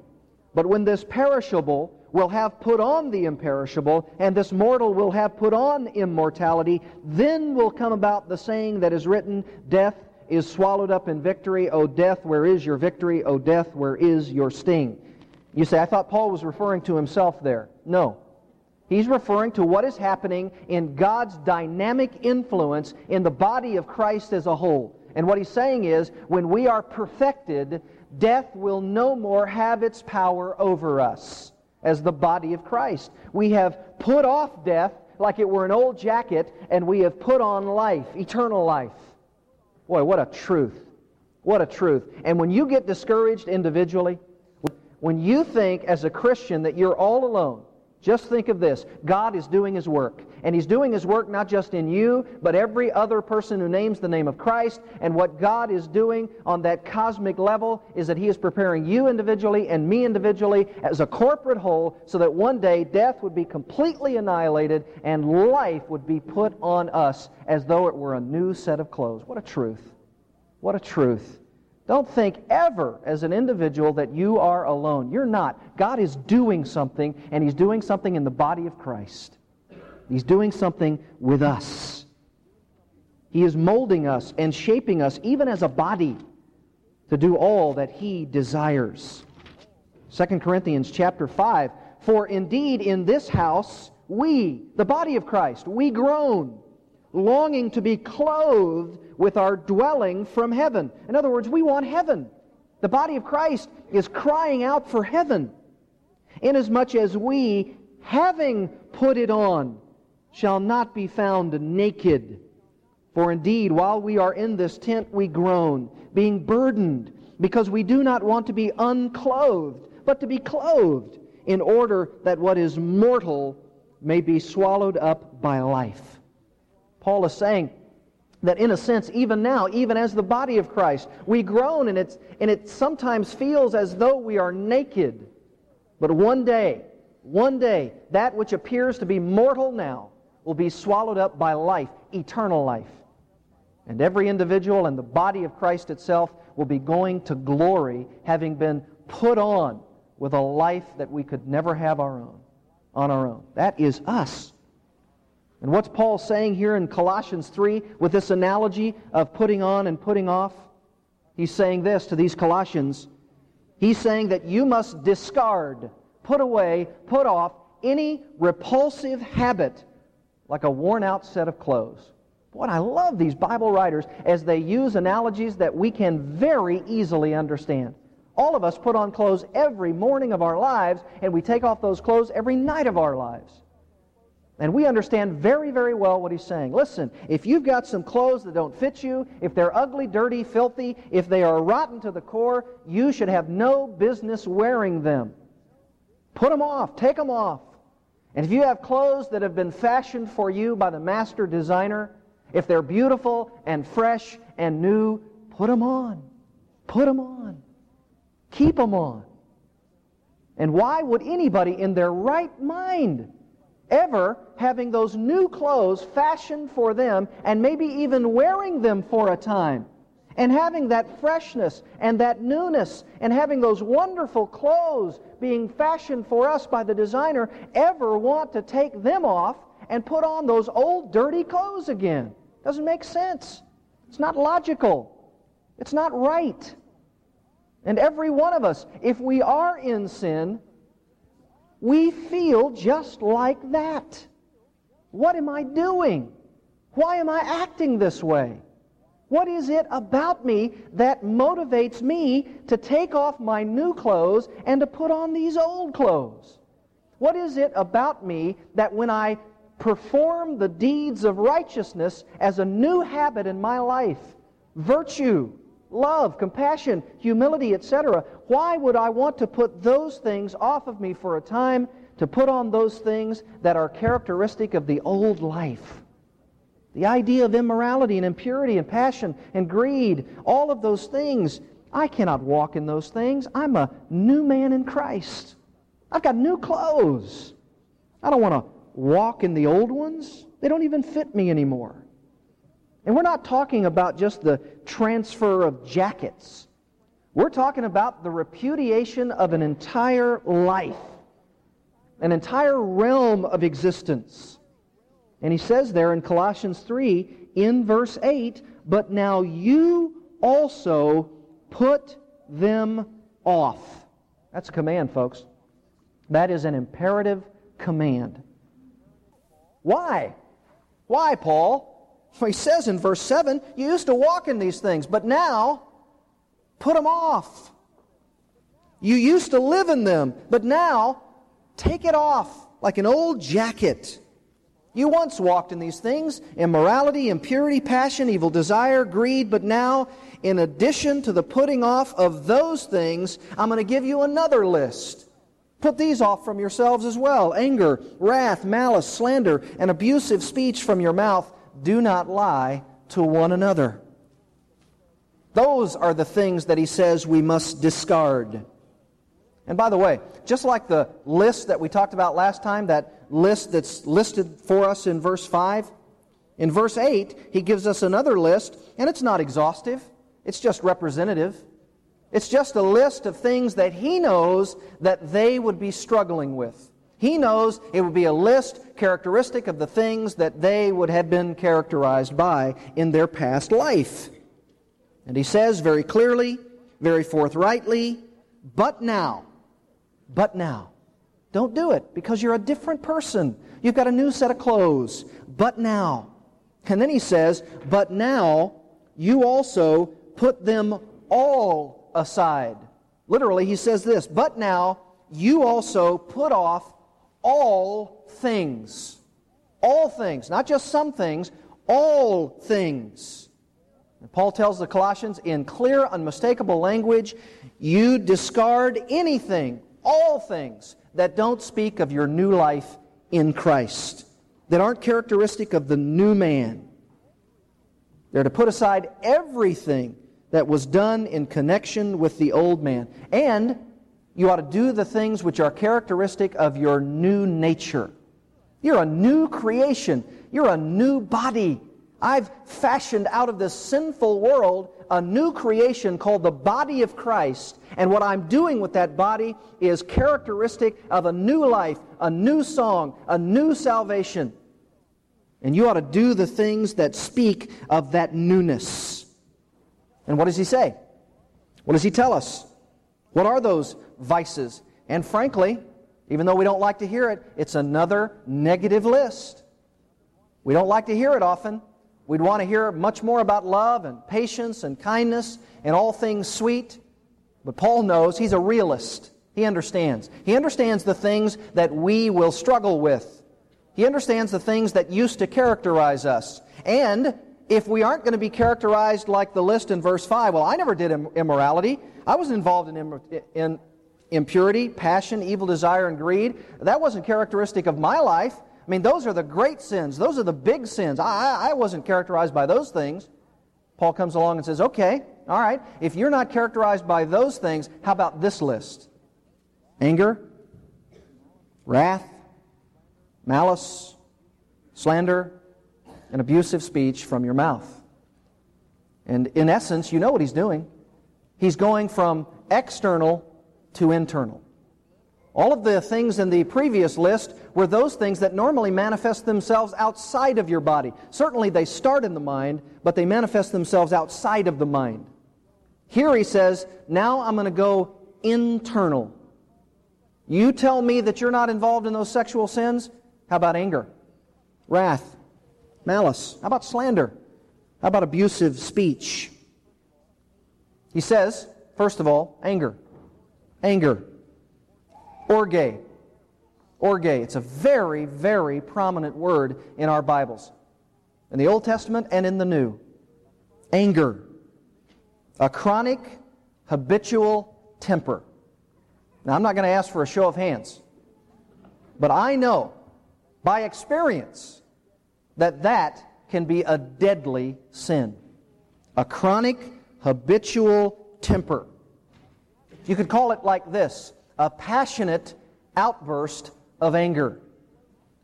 But when this perishable will have put on the imperishable, and this mortal will have put on immortality, then will come about the saying that is written, Death is swallowed up in victory. O death, where is your victory? O death, where is your sting? You say, I thought Paul was referring to himself there. No. He's referring to what is happening in God's dynamic influence in the body of Christ as a whole. And what he's saying is, when we are perfected, death will no more have its power over us as the body of Christ. We have put off death like it were an old jacket, and we have put on life, eternal life. Boy, what a truth. What a truth. And when you get discouraged individually, when you think as a Christian that you're all alone, just think of this. God is doing His work. And He's doing His work not just in you, but every other person who names the name of Christ. And what God is doing on that cosmic level is that He is preparing you individually and me individually as a corporate whole so that one day death would be completely annihilated and life would be put on us as though it were a new set of clothes. What a truth. What a truth. Don't think ever as an individual that you are alone. You're not. God is doing something, and He's doing something in the body of Christ. He's doing something with us. He is molding us and shaping us, even as a body, to do all that He desires. 2 Corinthians chapter 5 For indeed in this house we, the body of Christ, we groan, longing to be clothed with our dwelling from heaven. In other words, we want heaven. The body of Christ is crying out for heaven, inasmuch as we, having put it on, shall not be found naked. For indeed, while we are in this tent, we groan, being burdened, because we do not want to be unclothed, but to be clothed, in order that what is mortal may be swallowed up by life. Paul is saying, that in a sense, even now, even as the body of Christ, we groan and, it's, and it sometimes feels as though we are naked. But one day, one day, that which appears to be mortal now will be swallowed up by life, eternal life. And every individual and the body of Christ itself will be going to glory, having been put on with a life that we could never have our own, on our own. That is us. And what's Paul saying here in Colossians 3 with this analogy of putting on and putting off? He's saying this to these Colossians. He's saying that you must discard, put away, put off any repulsive habit like a worn out set of clothes. Boy, I love these Bible writers as they use analogies that we can very easily understand. All of us put on clothes every morning of our lives, and we take off those clothes every night of our lives. And we understand very, very well what he's saying. Listen, if you've got some clothes that don't fit you, if they're ugly, dirty, filthy, if they are rotten to the core, you should have no business wearing them. Put them off, take them off. And if you have clothes that have been fashioned for you by the master designer, if they're beautiful and fresh and new, put them on. Put them on. Keep them on. And why would anybody in their right mind ever having those new clothes fashioned for them and maybe even wearing them for a time and having that freshness and that newness and having those wonderful clothes being fashioned for us by the designer ever want to take them off and put on those old dirty clothes again? Doesn't make sense. It's not logical. It's not right. And every one of us, if we are in sin, we feel just like that. What am I doing? Why am I acting this way? What is it about me that motivates me to take off my new clothes and to put on these old clothes? What is it about me that when I perform the deeds of righteousness as a new habit in my life, virtue, love, compassion, humility, etc., why would I want to put those things off of me for a time to put on those things that are characteristic of the old life? The idea of immorality and impurity and passion and greed, all of those things, I cannot walk in those things. I'm a new man in Christ. I've got new clothes. I don't want to walk in the old ones. They don't even fit me anymore. And we're not talking about just the transfer of jackets. We're talking about the repudiation of an entire life, an entire realm of existence. And he says there in Colossians 3, in verse 8, but now you also put them off. That's a command, folks. That is an imperative command. Why? Why, Paul? He says in verse 7, you used to walk in these things, but now put them off. You used to live in them, but now take it off like an old jacket. You once walked in these things immorality, impurity, passion, evil desire, greed, but now, in addition to the putting off of those things, I'm going to give you another list. Put these off from yourselves as well anger, wrath, malice, slander, and abusive speech from your mouth do not lie to one another. Those are the things that he says we must discard. And by the way, just like the list that we talked about last time, that list that's listed for us in verse 5, in verse 8, he gives us another list, and it's not exhaustive, it's just representative. It's just a list of things that he knows that they would be struggling with. He knows it would be a list characteristic of the things that they would have been characterized by in their past life. And he says very clearly, very forthrightly, but now, but now. Don't do it because you're a different person. You've got a new set of clothes. But now. And then he says, but now you also put them all aside. Literally, he says this, but now you also put off all things. All things, not just some things, all things. And Paul tells the Colossians in clear, unmistakable language you discard anything, all things, that don't speak of your new life in Christ, that aren't characteristic of the new man. They're to put aside everything that was done in connection with the old man. And you ought to do the things which are characteristic of your new nature. You're a new creation. You're a new body. I've fashioned out of this sinful world a new creation called the body of Christ. And what I'm doing with that body is characteristic of a new life, a new song, a new salvation. And you ought to do the things that speak of that newness. And what does he say? What does he tell us? What are those vices? And frankly, even though we don't like to hear it, it's another negative list. We don't like to hear it often. We'd want to hear much more about love and patience and kindness and all things sweet. But Paul knows he's a realist. He understands. He understands the things that we will struggle with. He understands the things that used to characterize us. And if we aren't going to be characterized like the list in verse 5, well, I never did immorality. I was involved in, in impurity, passion, evil desire, and greed. That wasn't characteristic of my life. I mean, those are the great sins. Those are the big sins. I, I wasn't characterized by those things. Paul comes along and says, okay, all right, if you're not characterized by those things, how about this list? Anger, wrath, malice, slander, and abusive speech from your mouth. And in essence, you know what he's doing. He's going from external to internal. All of the things in the previous list were those things that normally manifest themselves outside of your body. Certainly they start in the mind, but they manifest themselves outside of the mind. Here he says, now I'm going to go internal. You tell me that you're not involved in those sexual sins? How about anger, wrath, malice? How about slander? How about abusive speech? He says, first of all, anger. Anger. Orge. Orge. It's a very, very prominent word in our Bibles, in the Old Testament and in the New. Anger. A chronic, habitual temper. Now, I'm not going to ask for a show of hands, but I know by experience that that can be a deadly sin. A chronic, habitual temper. You could call it like this a passionate outburst of anger,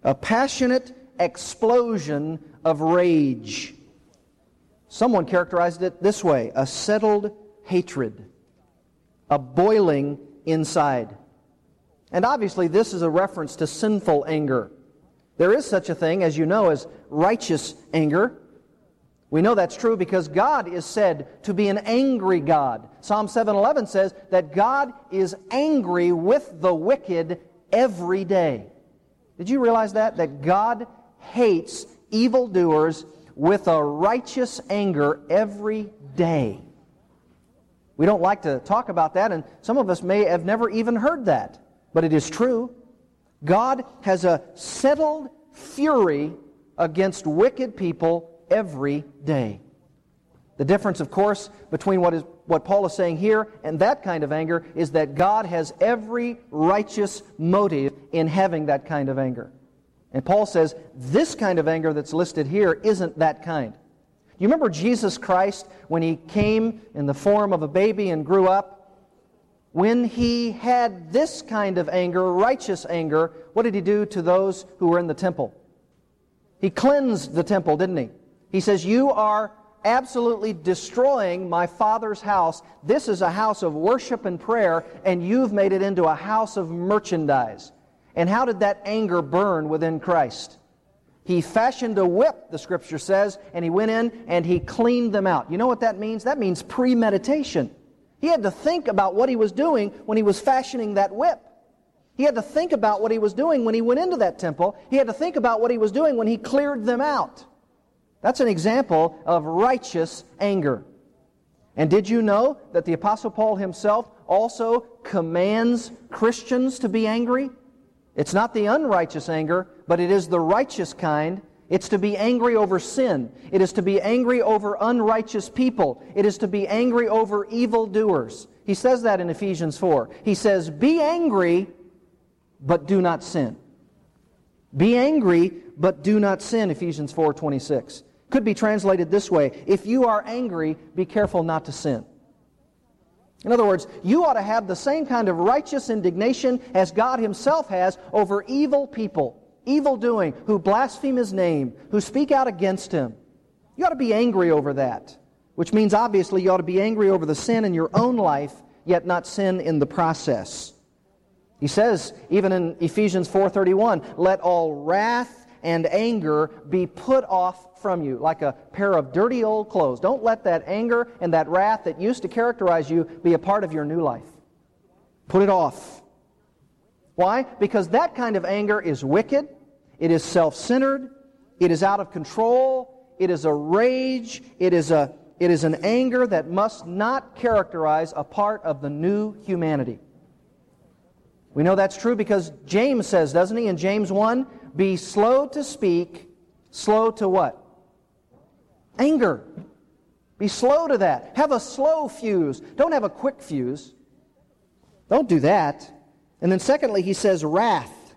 a passionate explosion of rage. Someone characterized it this way a settled hatred, a boiling inside. And obviously, this is a reference to sinful anger. There is such a thing, as you know, as righteous anger. We know that's true because God is said to be an angry God. Psalm 7:11 says that God is angry with the wicked every day. Did you realize that that God hates evildoers with a righteous anger every day? We don't like to talk about that and some of us may have never even heard that, but it is true. God has a settled fury against wicked people every day. The difference, of course, between what, is, what Paul is saying here and that kind of anger is that God has every righteous motive in having that kind of anger. And Paul says this kind of anger that's listed here isn't that kind. You remember Jesus Christ when he came in the form of a baby and grew up? When he had this kind of anger, righteous anger, what did he do to those who were in the temple? He cleansed the temple, didn't he? He says, You are absolutely destroying my Father's house. This is a house of worship and prayer, and you've made it into a house of merchandise. And how did that anger burn within Christ? He fashioned a whip, the scripture says, and he went in and he cleaned them out. You know what that means? That means premeditation. He had to think about what he was doing when he was fashioning that whip. He had to think about what he was doing when he went into that temple. He had to think about what he was doing when he cleared them out. That's an example of righteous anger. And did you know that the Apostle Paul himself also commands Christians to be angry? It's not the unrighteous anger, but it is the righteous kind. It's to be angry over sin. It is to be angry over unrighteous people. It is to be angry over evildoers. He says that in Ephesians 4. He says, Be angry, but do not sin. Be angry, but do not sin, Ephesians 4 26. Could be translated this way If you are angry, be careful not to sin. In other words, you ought to have the same kind of righteous indignation as God Himself has over evil people, evil doing, who blaspheme His name, who speak out against Him. You ought to be angry over that, which means obviously you ought to be angry over the sin in your own life, yet not sin in the process. He says, even in Ephesians 4:31, let all wrath and anger be put off from you, like a pair of dirty old clothes. Don't let that anger and that wrath that used to characterize you be a part of your new life. Put it off. Why? Because that kind of anger is wicked, it is self centered, it is out of control, it is a rage, it is, a, it is an anger that must not characterize a part of the new humanity. We know that's true because James says, doesn't he, in James 1? Be slow to speak, slow to what? Anger. Be slow to that. Have a slow fuse. Don't have a quick fuse. Don't do that. And then, secondly, he says wrath.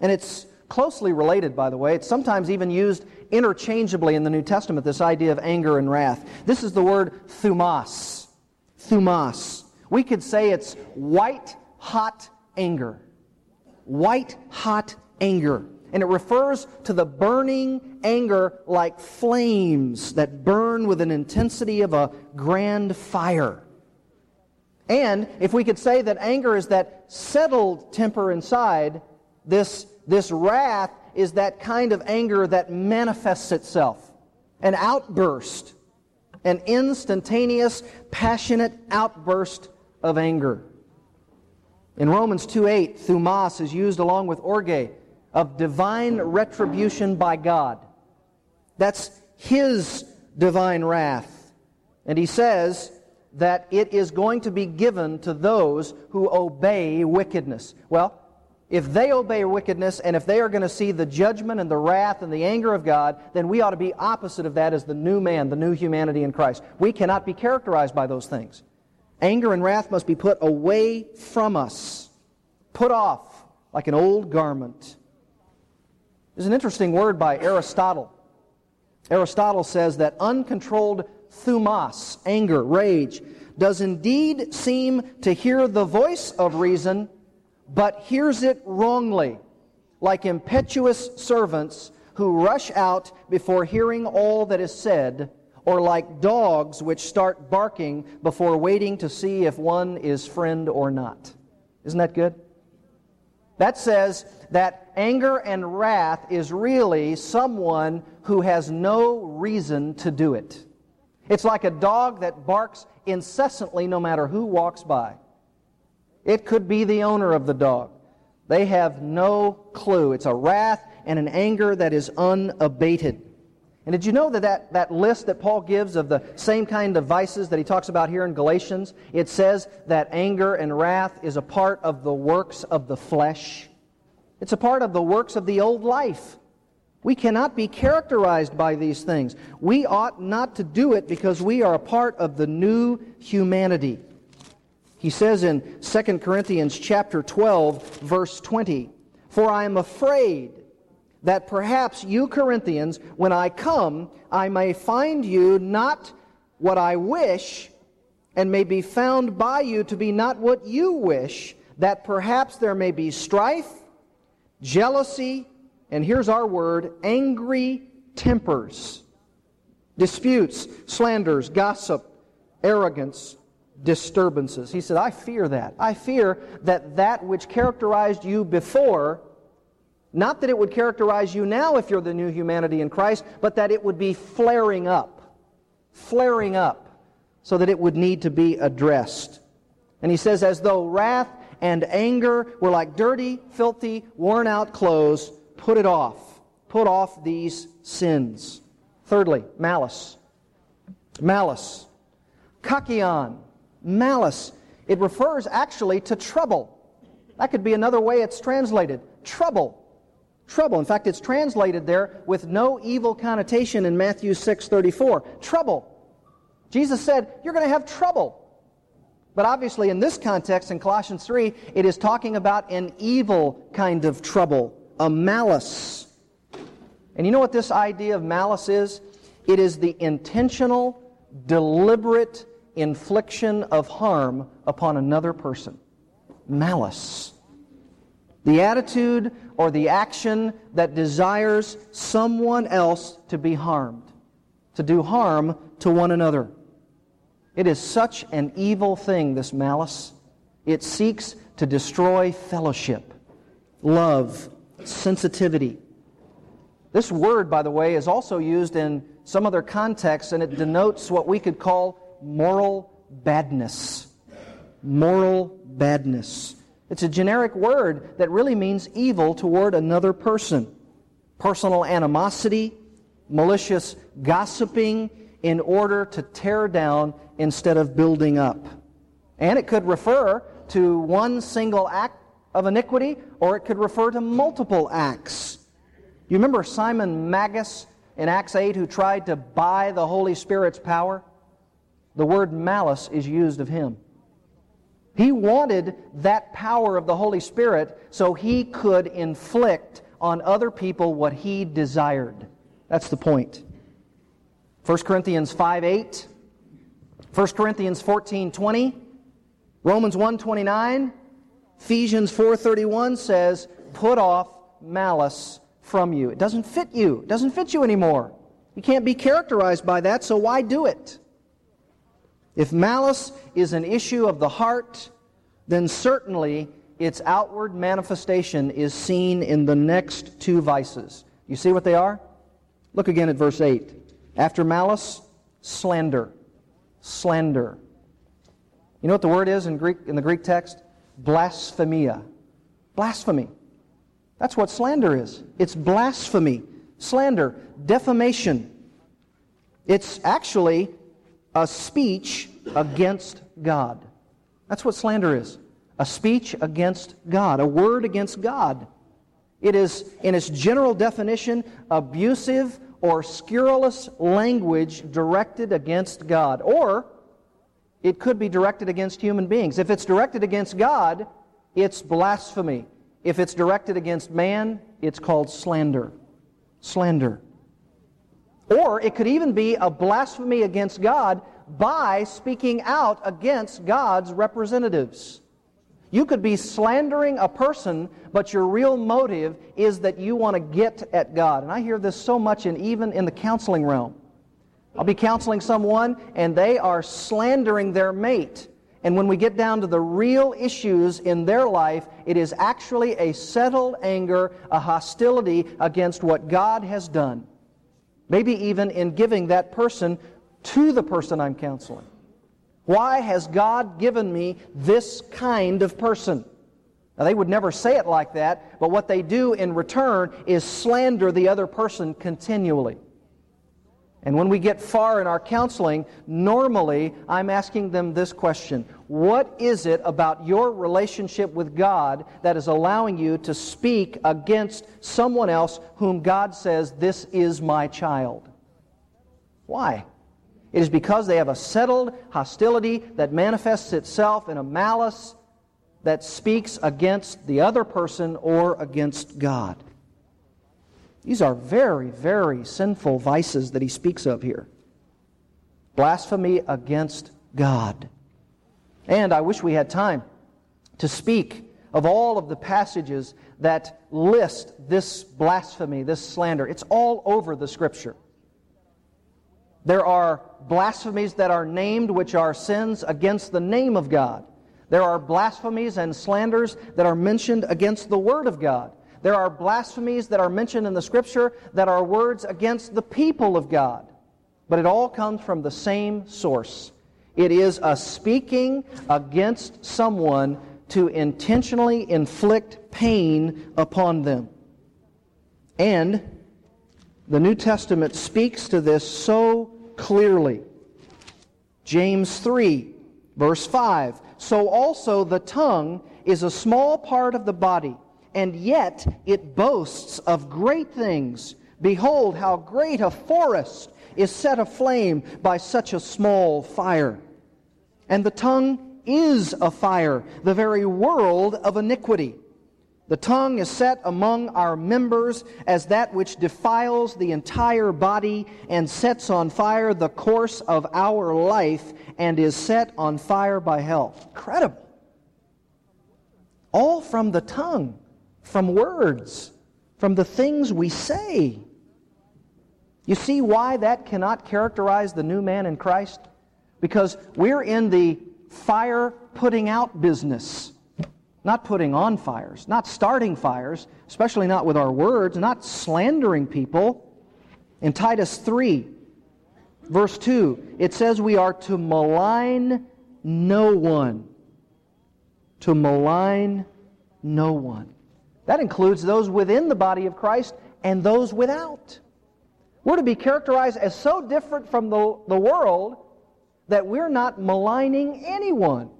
And it's closely related, by the way. It's sometimes even used interchangeably in the New Testament, this idea of anger and wrath. This is the word thumos. Thumos. We could say it's white hot anger. White hot anger. And it refers to the burning anger like flames that burn with an intensity of a grand fire. And if we could say that anger is that settled temper inside, this, this wrath is that kind of anger that manifests itself. An outburst, an instantaneous, passionate outburst of anger. In Romans 2:8, thumos is used along with orge of divine retribution by God. That's his divine wrath. And he says that it is going to be given to those who obey wickedness. Well, if they obey wickedness and if they are going to see the judgment and the wrath and the anger of God, then we ought to be opposite of that as the new man, the new humanity in Christ. We cannot be characterized by those things. Anger and wrath must be put away from us, put off like an old garment. There's an interesting word by Aristotle. Aristotle says that uncontrolled thumos, anger, rage, does indeed seem to hear the voice of reason, but hears it wrongly, like impetuous servants who rush out before hearing all that is said or like dogs which start barking before waiting to see if one is friend or not. Isn't that good? That says that anger and wrath is really someone who has no reason to do it. It's like a dog that barks incessantly no matter who walks by. It could be the owner of the dog. They have no clue. It's a wrath and an anger that is unabated. And did you know that, that that list that Paul gives of the same kind of vices that he talks about here in Galatians, it says that anger and wrath is a part of the works of the flesh. It's a part of the works of the old life. We cannot be characterized by these things. We ought not to do it because we are a part of the new humanity. He says in 2 Corinthians chapter 12 verse 20, "For I am afraid that perhaps you Corinthians, when I come, I may find you not what I wish, and may be found by you to be not what you wish, that perhaps there may be strife, jealousy, and here's our word, angry tempers, disputes, slanders, gossip, arrogance, disturbances. He said, I fear that. I fear that that which characterized you before not that it would characterize you now if you're the new humanity in Christ, but that it would be flaring up, flaring up, so that it would need to be addressed. And he says, as though wrath and anger were like dirty, filthy, worn out clothes, put it off. Put off these sins. Thirdly, malice. Malice. Kakion. Malice. It refers actually to trouble. That could be another way it's translated. Trouble trouble. In fact, it's translated there with no evil connotation in Matthew 6:34. Trouble. Jesus said, "You're going to have trouble." But obviously in this context in Colossians 3, it is talking about an evil kind of trouble, a malice. And you know what this idea of malice is? It is the intentional, deliberate infliction of harm upon another person. Malice. The attitude or the action that desires someone else to be harmed, to do harm to one another. It is such an evil thing, this malice. It seeks to destroy fellowship, love, sensitivity. This word, by the way, is also used in some other contexts, and it denotes what we could call moral badness. Moral badness. It's a generic word that really means evil toward another person. Personal animosity, malicious gossiping in order to tear down instead of building up. And it could refer to one single act of iniquity, or it could refer to multiple acts. You remember Simon Magus in Acts 8 who tried to buy the Holy Spirit's power? The word malice is used of him. He wanted that power of the Holy Spirit so he could inflict on other people what he desired. That's the point. 1 Corinthians 5 8, 1 Corinthians 14 20, Romans 1 29, Ephesians 4:31 says, "Put off malice from you." It doesn't fit you. It doesn't fit you anymore. You can't be characterized by that, so why do it? If malice is an issue of the heart, then certainly its outward manifestation is seen in the next two vices. You see what they are? Look again at verse 8. After malice, slander. Slander. You know what the word is in Greek in the Greek text? blasphemia. Blasphemy. That's what slander is. It's blasphemy, slander, defamation. It's actually a speech against God. That's what slander is a speech against God, a word against God. It is, in its general definition, abusive or scurrilous language directed against God. Or, it could be directed against human beings. If it's directed against God, it's blasphemy. If it's directed against man, it's called slander. Slander. Or it could even be a blasphemy against God by speaking out against God's representatives. You could be slandering a person, but your real motive is that you want to get at God. And I hear this so much, in, even in the counseling realm. I'll be counseling someone and they are slandering their mate. And when we get down to the real issues in their life, it is actually a settled anger, a hostility against what God has done. Maybe even in giving that person to the person I'm counseling. Why has God given me this kind of person? Now, they would never say it like that, but what they do in return is slander the other person continually. And when we get far in our counseling, normally I'm asking them this question What is it about your relationship with God that is allowing you to speak against someone else whom God says, This is my child? Why? It is because they have a settled hostility that manifests itself in a malice that speaks against the other person or against God. These are very, very sinful vices that he speaks of here. Blasphemy against God. And I wish we had time to speak of all of the passages that list this blasphemy, this slander. It's all over the Scripture. There are blasphemies that are named, which are sins against the name of God. There are blasphemies and slanders that are mentioned against the Word of God. There are blasphemies that are mentioned in the Scripture that are words against the people of God. But it all comes from the same source. It is a speaking against someone to intentionally inflict pain upon them. And the New Testament speaks to this so clearly. James 3, verse 5. So also the tongue is a small part of the body and yet it boasts of great things. Behold, how great a forest is set aflame by such a small fire. And the tongue is a fire, the very world of iniquity. The tongue is set among our members as that which defiles the entire body and sets on fire the course of our life and is set on fire by hell. Incredible. All from the tongue from words, from the things we say. You see why that cannot characterize the new man in Christ? Because we're in the fire putting out business. not putting on fires, not starting fires, especially not with our words, not slandering people. In Titus 3, verse 2, it says we are to malign no one. To malign no one. That includes those within the body of Christ and those without. We're to be characterized as so different from the, the world that we're not maligning anyone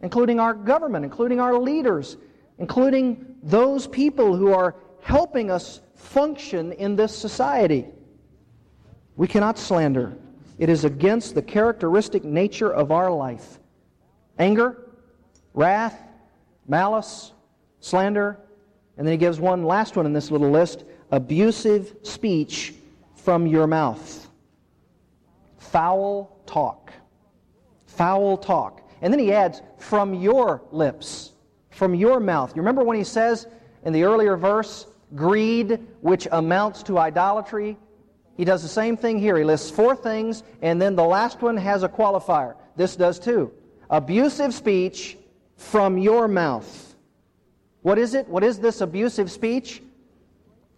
including our government, including our leaders, including those people who are helping us function in this society. We cannot slander. It is against the characteristic nature of our life. Anger, wrath, malice, slander, and then he gives one last one in this little list abusive speech from your mouth. Foul talk. Foul talk. And then he adds, from your lips, from your mouth. You remember when he says in the earlier verse, greed, which amounts to idolatry? He does the same thing here. He lists four things, and then the last one has a qualifier. This does too. Abusive speech from your mouth. What is it? What is this abusive speech?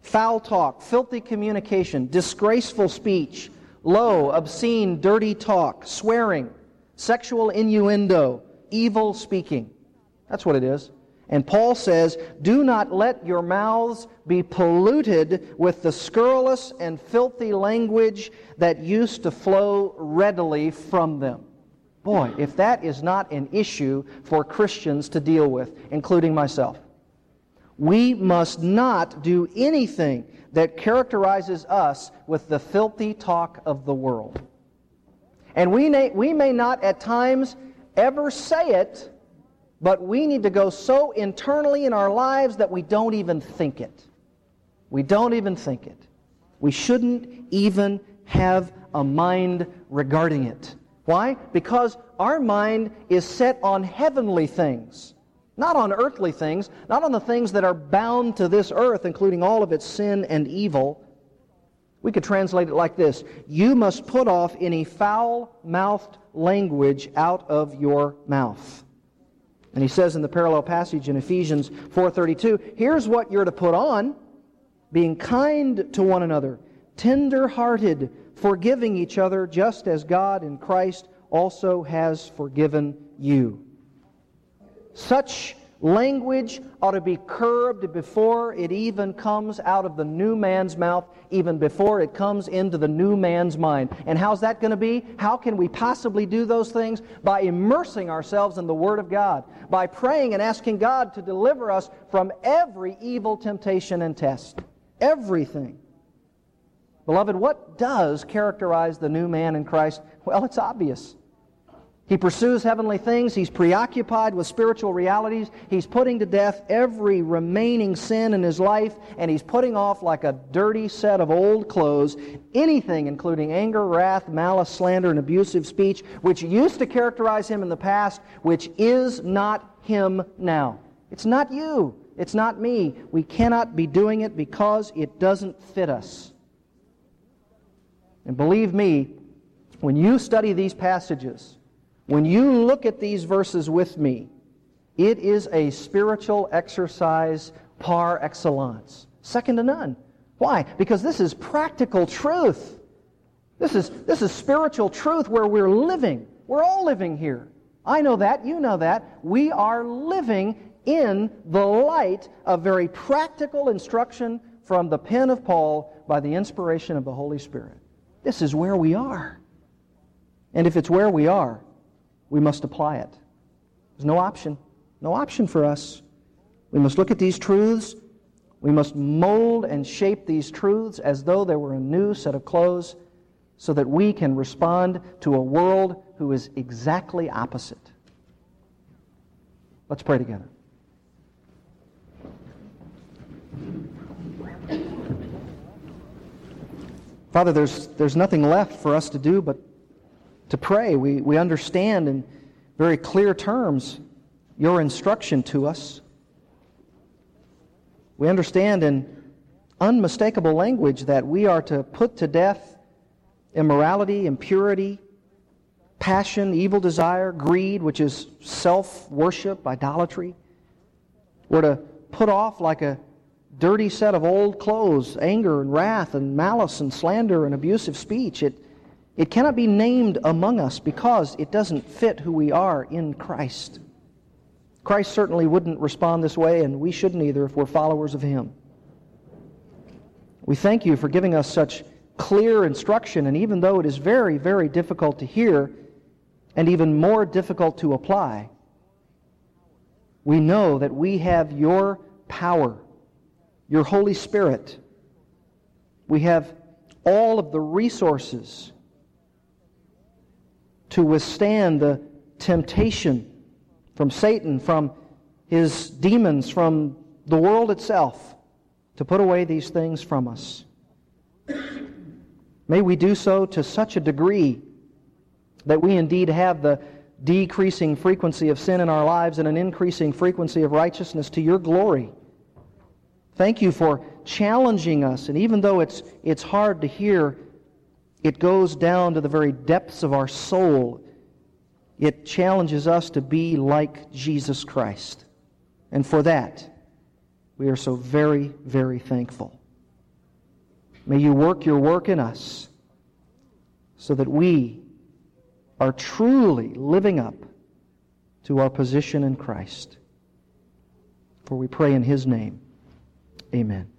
Foul talk, filthy communication, disgraceful speech, low, obscene, dirty talk, swearing sexual innuendo, evil speaking. That's what it is. And Paul says, Do not let your mouths be polluted with the scurrilous and filthy language that used to flow readily from them. Boy, if that is not an issue for Christians to deal with, including myself. We must not do anything that characterizes us with the filthy talk of the world. And we may, we may not at times ever say it, but we need to go so internally in our lives that we don't even think it. We don't even think it. We shouldn't even have a mind regarding it. Why? Because our mind is set on heavenly things, not on earthly things, not on the things that are bound to this earth, including all of its sin and evil, we could translate it like this You must put off any foul mouthed language out of your mouth. And he says in the parallel passage in Ephesians 4:32, here's what you're to put on: being kind to one another, tender-hearted, forgiving each other just as God in Christ also has forgiven you. Such Language ought to be curbed before it even comes out of the new man's mouth, even before it comes into the new man's mind. And how's that going to be? How can we possibly do those things? By immersing ourselves in the Word of God, by praying and asking God to deliver us from every evil temptation and test. Everything. Beloved, what does characterize the new man in Christ? Well, it's obvious. He pursues heavenly things. He's preoccupied with spiritual realities. He's putting to death every remaining sin in his life, and he's putting off like a dirty set of old clothes anything, including anger, wrath, malice, slander, and abusive speech, which used to characterize him in the past, which is not him now. It's not you. It's not me. We cannot be doing it because it doesn't fit us. And believe me, when you study these passages, when you look at these verses with me, it is a spiritual exercise par excellence, second to none. Why? Because this is practical truth. This is, this is spiritual truth where we're living. We're all living here. I know that. You know that. We are living in the light of very practical instruction from the pen of Paul by the inspiration of the Holy Spirit. This is where we are. And if it's where we are, we must apply it. There's no option. No option for us. We must look at these truths. We must mold and shape these truths as though they were a new set of clothes so that we can respond to a world who is exactly opposite. Let's pray together. Father, there's, there's nothing left for us to do but to pray. We, we understand in very clear terms your instruction to us. We understand in unmistakable language that we are to put to death immorality, impurity, passion, evil desire, greed, which is self worship, idolatry. We're to put off like a dirty set of old clothes anger and wrath and malice and slander and abusive speech. It, it cannot be named among us because it doesn't fit who we are in Christ. Christ certainly wouldn't respond this way, and we shouldn't either if we're followers of Him. We thank you for giving us such clear instruction, and even though it is very, very difficult to hear and even more difficult to apply, we know that we have your power, your Holy Spirit. We have all of the resources to withstand the temptation from Satan, from his demons, from the world itself, to put away these things from us. May we do so to such a degree that we indeed have the decreasing frequency of sin in our lives and an increasing frequency of righteousness to your glory. Thank you for challenging us, and even though it's, it's hard to hear, it goes down to the very depths of our soul it challenges us to be like Jesus Christ. And for that, we are so very, very thankful. May you work your work in us so that we are truly living up to our position in Christ. For we pray in His name. Amen.